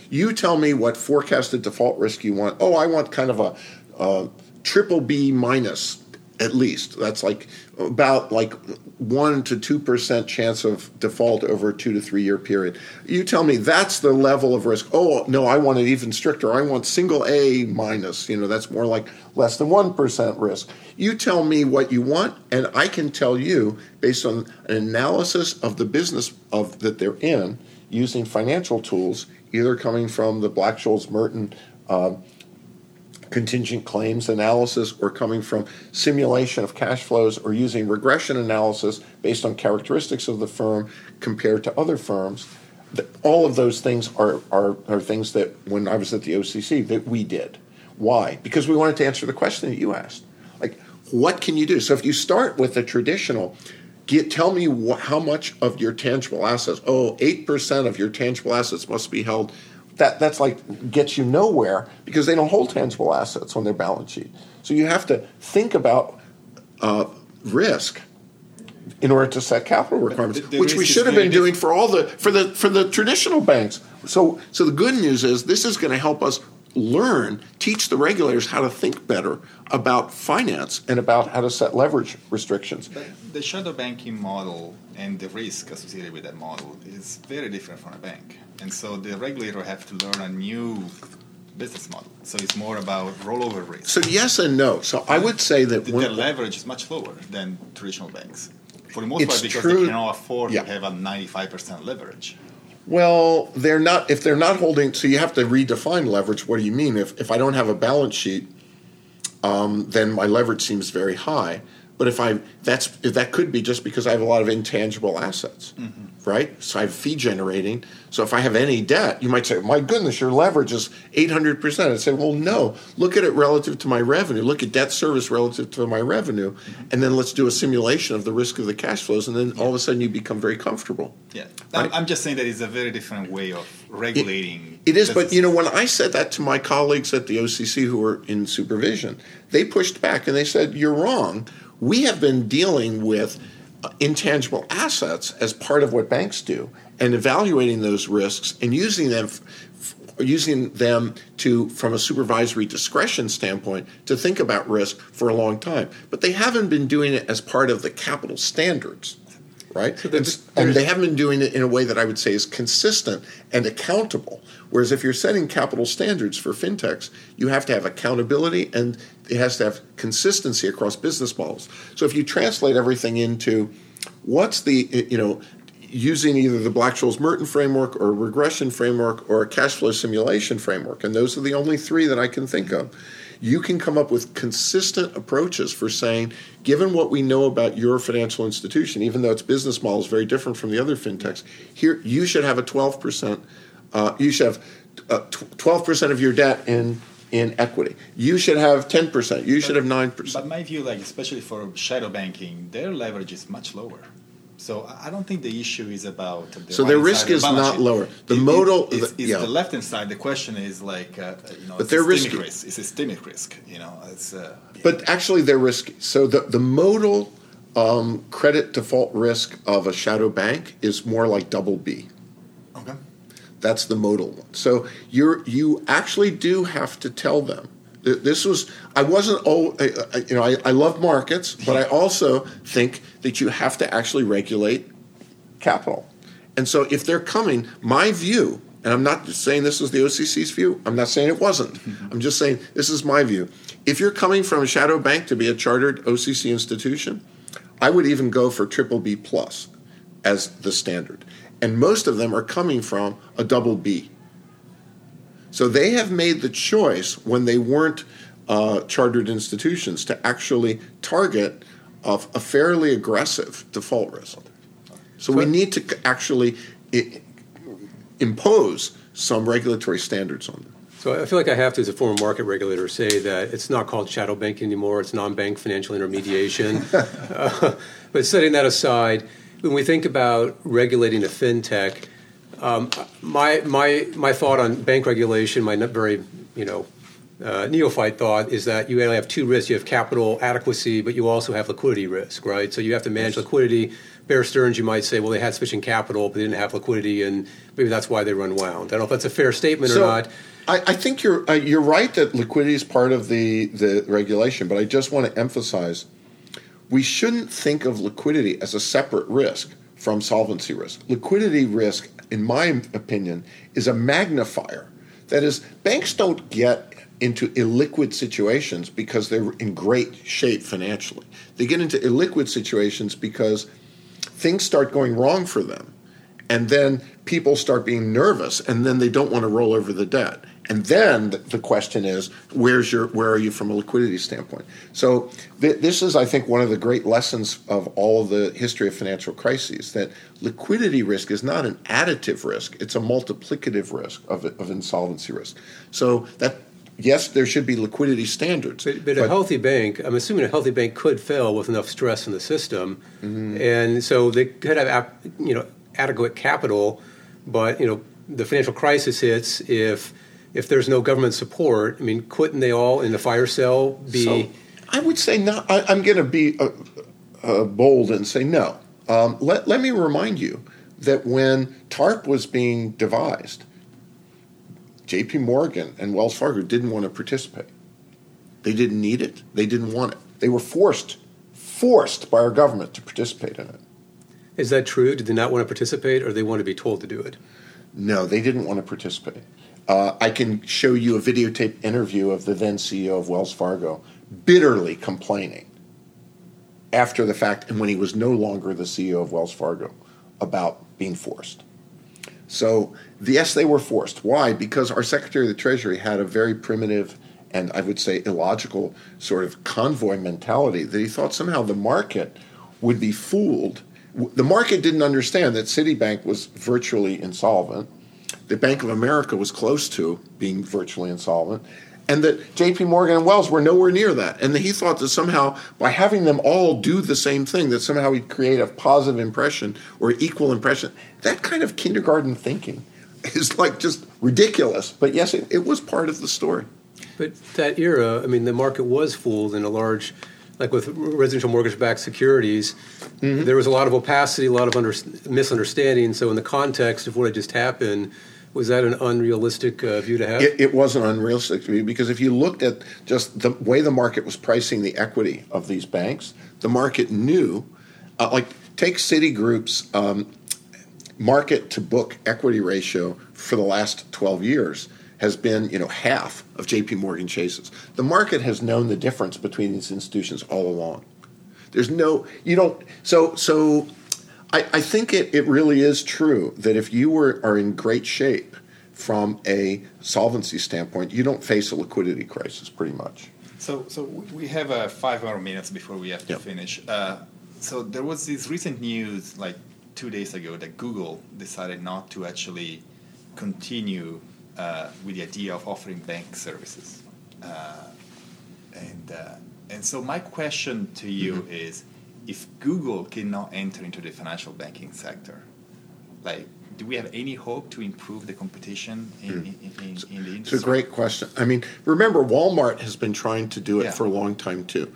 you tell me what forecasted default risk you want. Oh, I want kind of a, a triple B minus at least. That's like about like one to two percent chance of default over a two to three year period. You tell me that's the level of risk. Oh no, I want it even stricter. I want single A minus. You know, that's more like less than one percent risk. You tell me what you want, and I can tell you based on an analysis of the business of that they're in using financial tools either coming from the Black Scholes Merton uh, contingent claims analysis or coming from simulation of cash flows or using regression analysis based on characteristics of the firm compared to other firms. All of those things are, are, are things that when I was at the OCC that we did. Why? Because we wanted to answer the question that you asked. Like, what can you do? So if you start with a traditional, get tell me wh- how much of your tangible assets. Oh, eight percent of your tangible assets must be held. That that's like gets you nowhere because they don't hold tangible assets on their balance sheet. So you have to think about uh, risk in order to set capital requirements, the- the which we should have been doing for all the for the for the traditional banks. So so the good news is this is going to help us learn, teach the regulators how to think better about finance and about how to set leverage restrictions. But the shadow banking model and the risk associated with that model is very different from a bank. And so the regulator have to learn a new business model. So it's more about rollover risk. So yes and no. So I would say that the, the leverage is much lower than traditional banks. For the most part, because true- they cannot afford yeah. to have a 95% leverage. Well, they're not. If they're not holding, so you have to redefine leverage. What do you mean? If if I don't have a balance sheet, um, then my leverage seems very high. But if I that's if that could be just because I have a lot of intangible assets, right? So I have fee generating. So if I have any debt, you might say, "My goodness, your leverage is eight hundred percent." I'd say, "Well, no. Look at it relative to my revenue. Look at debt service relative to my revenue, and then let's do a simulation of the risk of the cash flows, and then all of a sudden you become very comfortable." Yeah, Right. I'm, I'm just saying that it's a very different way of regulating. it, It is, but you know, when I said that to my colleagues at the OCC who were in supervision, they pushed back and they said, "You're wrong. We have been dealing with intangible assets as part of what banks do, and evaluating those risks and using them." F- Using them to, from a supervisory discretion standpoint, to think about risk for a long time, but they haven't been doing it as part of the capital standards, right? So and, and they haven't been doing it in a way that I would say is consistent and accountable. Whereas if you're setting capital standards for fintechs, you have to have accountability and it has to have consistency across business models. So if you translate everything into what's the you know using either the Black-Scholes Merton framework or a regression framework or a cash flow simulation framework, and those are the only three that I can think of. You can come up with consistent approaches for saying, given what we know about your financial institution, even though its business model is very different from the other fintechs, here you should have a 12%, uh, you should have uh, tw- 12% of your debt in, in equity. You should have 10%, you should have 9%. But my view, like especially for shadow banking, their leverage is much lower. So I don't think the issue is about. The So their risk is the not sheet. lower. The It- modal- is, the- yeah. the left hand side. The question is like uh, you know, But they're risk. It's systemic risk. You know, it's. Uh, But actually, they're risky. So the, the modal um, credit default risk of a shadow bank is more like double B. okay. That's the modal one. So you're you actually do have to tell them. Th- This was I wasn't oh you know I, I love markets, but I also think that you have to actually regulate capital. And so if they're coming, my view, and I'm not saying this is the OCC's view. I'm not saying it wasn't. Mm-hmm. I'm just saying this is my view. If you're coming from a shadow bank to be a chartered OCC institution, I would even go for triple B plus as the standard. And most of them are coming from a double B. So they have made the choice when they weren't uh, chartered institutions to actually target of a fairly aggressive default risk. So we need to actually i- impose some regulatory standards on them. So I feel like I have to, as a former market regulator, say that it's not called shadow banking anymore. It's non-bank financial intermediation. Uh, but setting that aside, when we think about regulating a fintech, um, my my my thought on bank regulation, my not very you know uh, neophyte thought is that you only have two risks. You have capital adequacy, but you also have liquidity risk, right? So you have to manage liquidity. Bear Stearns, you might say, well, they had sufficient capital, but they didn't have liquidity, and maybe that's why they run wound. I don't know if that's a fair statement or not. I, I think you're uh, you're right that liquidity is part of the the regulation, but I just want to emphasize we shouldn't think of liquidity as a separate risk from solvency risk. Liquidity risk, in my opinion, is a magnifier. That is, banks don't get into illiquid situations because they're in great shape financially. They get into illiquid situations because things start going wrong for them. And then people start being nervous and then they don't want to roll over the debt. And then the- question is, where's your, where are you from a liquidity standpoint? So th- this is, I think, one of the great lessons of all of the history of financial crises that liquidity risk is not an additive risk; it's a multiplicative risk of, of insolvency risk. So that yes, there should be liquidity standards. But, but, a healthy bank, I'm assuming a healthy bank could fail with enough stress in the system, mm-hmm. and so they could have you know adequate capital, but you know the financial crisis hits if if there's no government support. I mean, couldn't they all in the fire sale be? So, I would say no. I, am going to be uh, uh, bold and say no. Um, let, let me remind you that when TARP was being devised, JP Morgan and Wells Fargo didn't want to participate. They didn't need it, they didn't want it. They were forced, forced by our government to participate in it. Is that true? Did they not want to participate or they want to be told to do it? No, they didn't want to participate. Uh, I can show you a videotape interview of the then CEO of Wells Fargo bitterly complaining after the fact and when he was no longer the CEO of Wells Fargo about being forced. So, yes, they were forced. Why? Because our Secretary of the Treasury had a very primitive and I would say illogical sort of convoy mentality that he thought somehow the market would be fooled. The market didn't understand that Citibank was virtually insolvent, The Bank of America was close to being virtually insolvent, and that JP Morgan and Wells were nowhere near that. And he thought that somehow by having them all do the same thing, that somehow he'd create a positive impression or equal impression. That kind of kindergarten thinking is like just ridiculous. But yes, it, it was part of the story. But that era, I mean, the market was fooled in a large, like with residential mortgage-backed securities, mm-hmm. there was a lot of opacity, a lot of under, misunderstanding. So in the context of what had just happened, was that an unrealistic uh, view to have? It, it, was an unrealistic view because if you looked at just the way the market was pricing the equity of these banks, the market knew, uh, like take Citigroup's um, market to book equity ratio for the last 12 years has been you know half of JP Morgan Chase's. The market has known the difference between these institutions all along. There's no you don't so so I, I think it, it really is true that if you were, are in great shape from a solvency standpoint, you don't face a liquidity crisis pretty much. So, so we have uh, five more minutes before we have to yep. finish. Uh, so there was this recent news, like two days ago, that Google decided not to actually continue uh, with the idea of offering bank services. Uh, and uh, and so my question to you mm-hmm. is if Google cannot enter into the financial banking sector, like, do we have any hope to improve the competition in, mm. in, in, in, the industry? It's a great question. I mean, remember, Walmart has been trying to do it yeah. for a long time too.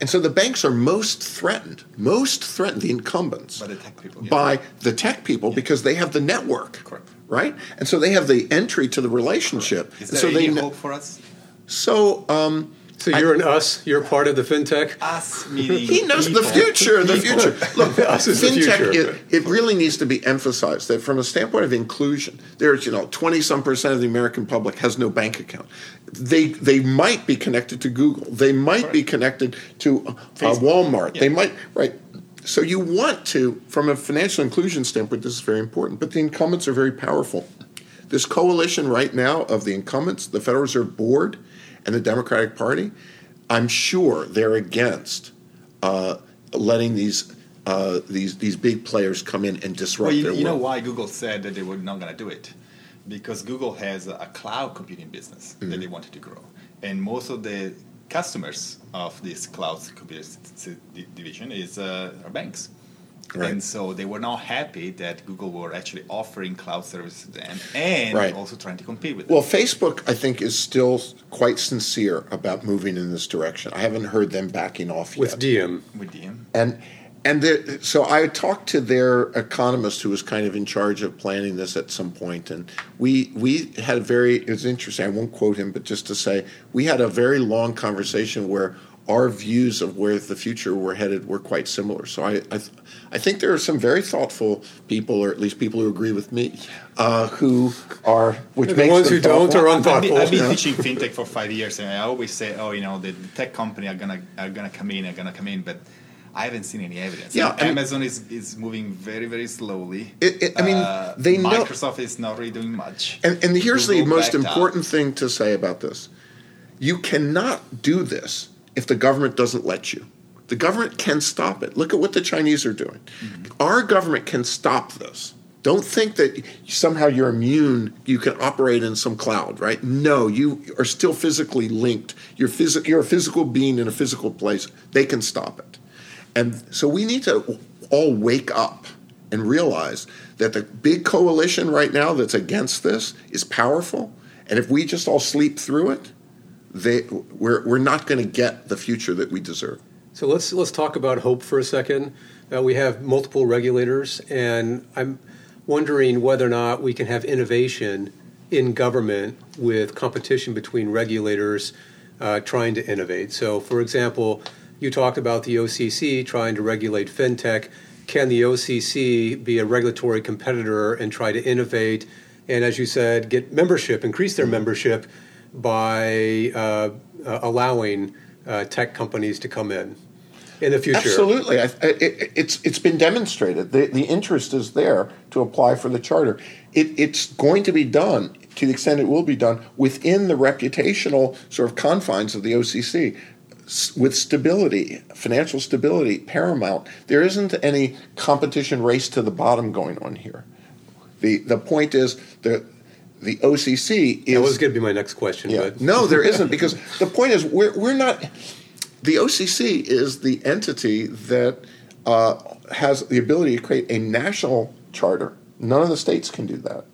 And so the banks are most threatened, most threatened, the incumbents, by the tech people, yeah. by the tech people yeah. because they have the network, Correct. right? And so they have the entry to the relationship. Correct. Is there so any they, hope for us? So, um, so you're I, an us. You're part of the fintech. Us meaning he knows people. the future. The future. Look, us is fintech. The future. It, it really needs to be emphasized that from a standpoint of inclusion, there's you know twenty some percent of the American public has no bank account. They they might be connected to Google. They might right. be connected to uh, Walmart. Yeah. They might right. So you want to, from a financial inclusion standpoint, this is very important. But the incumbents are very powerful. This coalition right now of the incumbents, the Federal Reserve Board and the Democratic Party, I'm sure they're against uh, letting these uh, these these big players come in and disrupt well, you, you know why Google said that they were not going to do it because Google has a cloud computing business mm-hmm. that they wanted to grow, and most of the customers of this cloud computing division is uh, are banks. Right. And so they were not happy that Google were actually offering cloud services to them and right. also trying to compete with them. Well, Facebook, I think, is still quite sincere about moving in this direction. I haven't heard them backing off with yet. Diem. With Diem. And and the, so I talked to their economist who was kind of in charge of planning this at some point, and we we had a very it was interesting. I won't quote him, but just to say we had a very long conversation where our views of where the future were headed were quite similar. So I, I, I, think there are some very thoughtful people, or at least people who agree with me, uh, who are which the makes ones who thoughtful. don't are unthoughtful. I've been, I've been teaching fintech for five years, and I always say, oh, you know, the, the tech company are gonna are gonna come in, are gonna come in, but. I haven't seen any evidence. Yeah, Amazon is, is moving very very slowly. It, it, I mean, uh, they Microsoft know, is not really doing much. And, and here's Google the most important thing to say about this: you cannot do this if the government doesn't let you. The government can stop it. Look at what the Chinese are doing. Mm-hmm. Our government can stop this. Don't think that somehow you're immune. You can operate in some cloud, right? No, you are still physically linked. You're, phys- you're a physical being in a physical place. They can stop it. And so we need to all wake up and realize that the big coalition right now that's against this is powerful. And if we just all sleep through it, they, we're, we're not going to get the future that we deserve. So let's let's talk about hope for a second. Uh, we have multiple regulators, and I'm wondering whether or not we can have innovation in government with competition between regulators uh, trying to innovate. So, for example, you talked about the OCC trying to regulate fintech. Can the OCC be a regulatory competitor and try to innovate? And as you said, get membership, increase their membership by uh, uh allowing uh, tech companies to come in in the future. Absolutely, I, it, it's it's been demonstrated. The the interest is there to apply for the charter. It, it's going to be done to the extent it will be done within the reputational sort of confines of the OCC with stability, financial stability paramount. There isn't any competition race to the bottom going on here. The the point is that the OCC is. That was going to be my next question. Yeah. But. no, there isn't because the point is we're we're not. The OCC is the entity that uh, has the ability to create a national charter. None of the states can do that.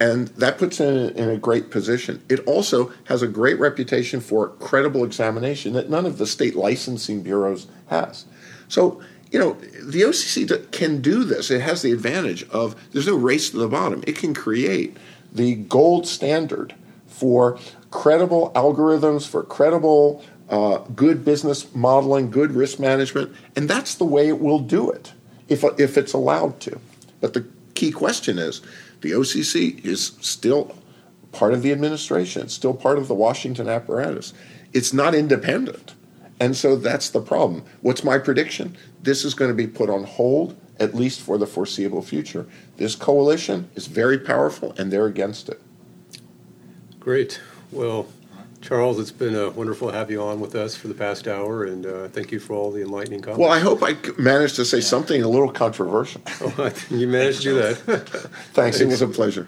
And that puts it in a great position. It also has a great reputation for credible examination that none of the state licensing bureaus has. So, you know, the OCC can do this. It has the advantage of there's no race to the bottom. It can create the gold standard for credible algorithms, for credible uh, good business modeling, good risk management, and that's the way it will do it if, if it's allowed to. But the key question is the OCC is still part of the administration, it's still part of the Washington apparatus. It's not independent. And so that's the problem. What's my prediction? This is going to be put on hold, at least for the foreseeable future. This coalition is very powerful, and they're against it. Great. Well, Charles, it's been uh, wonderful to have you on with us for the past hour, and uh, thank you for all the enlightening comments. Well, I hope I managed to say something a little controversial. Oh, you managed to do that. Thanks. It was a pleasure.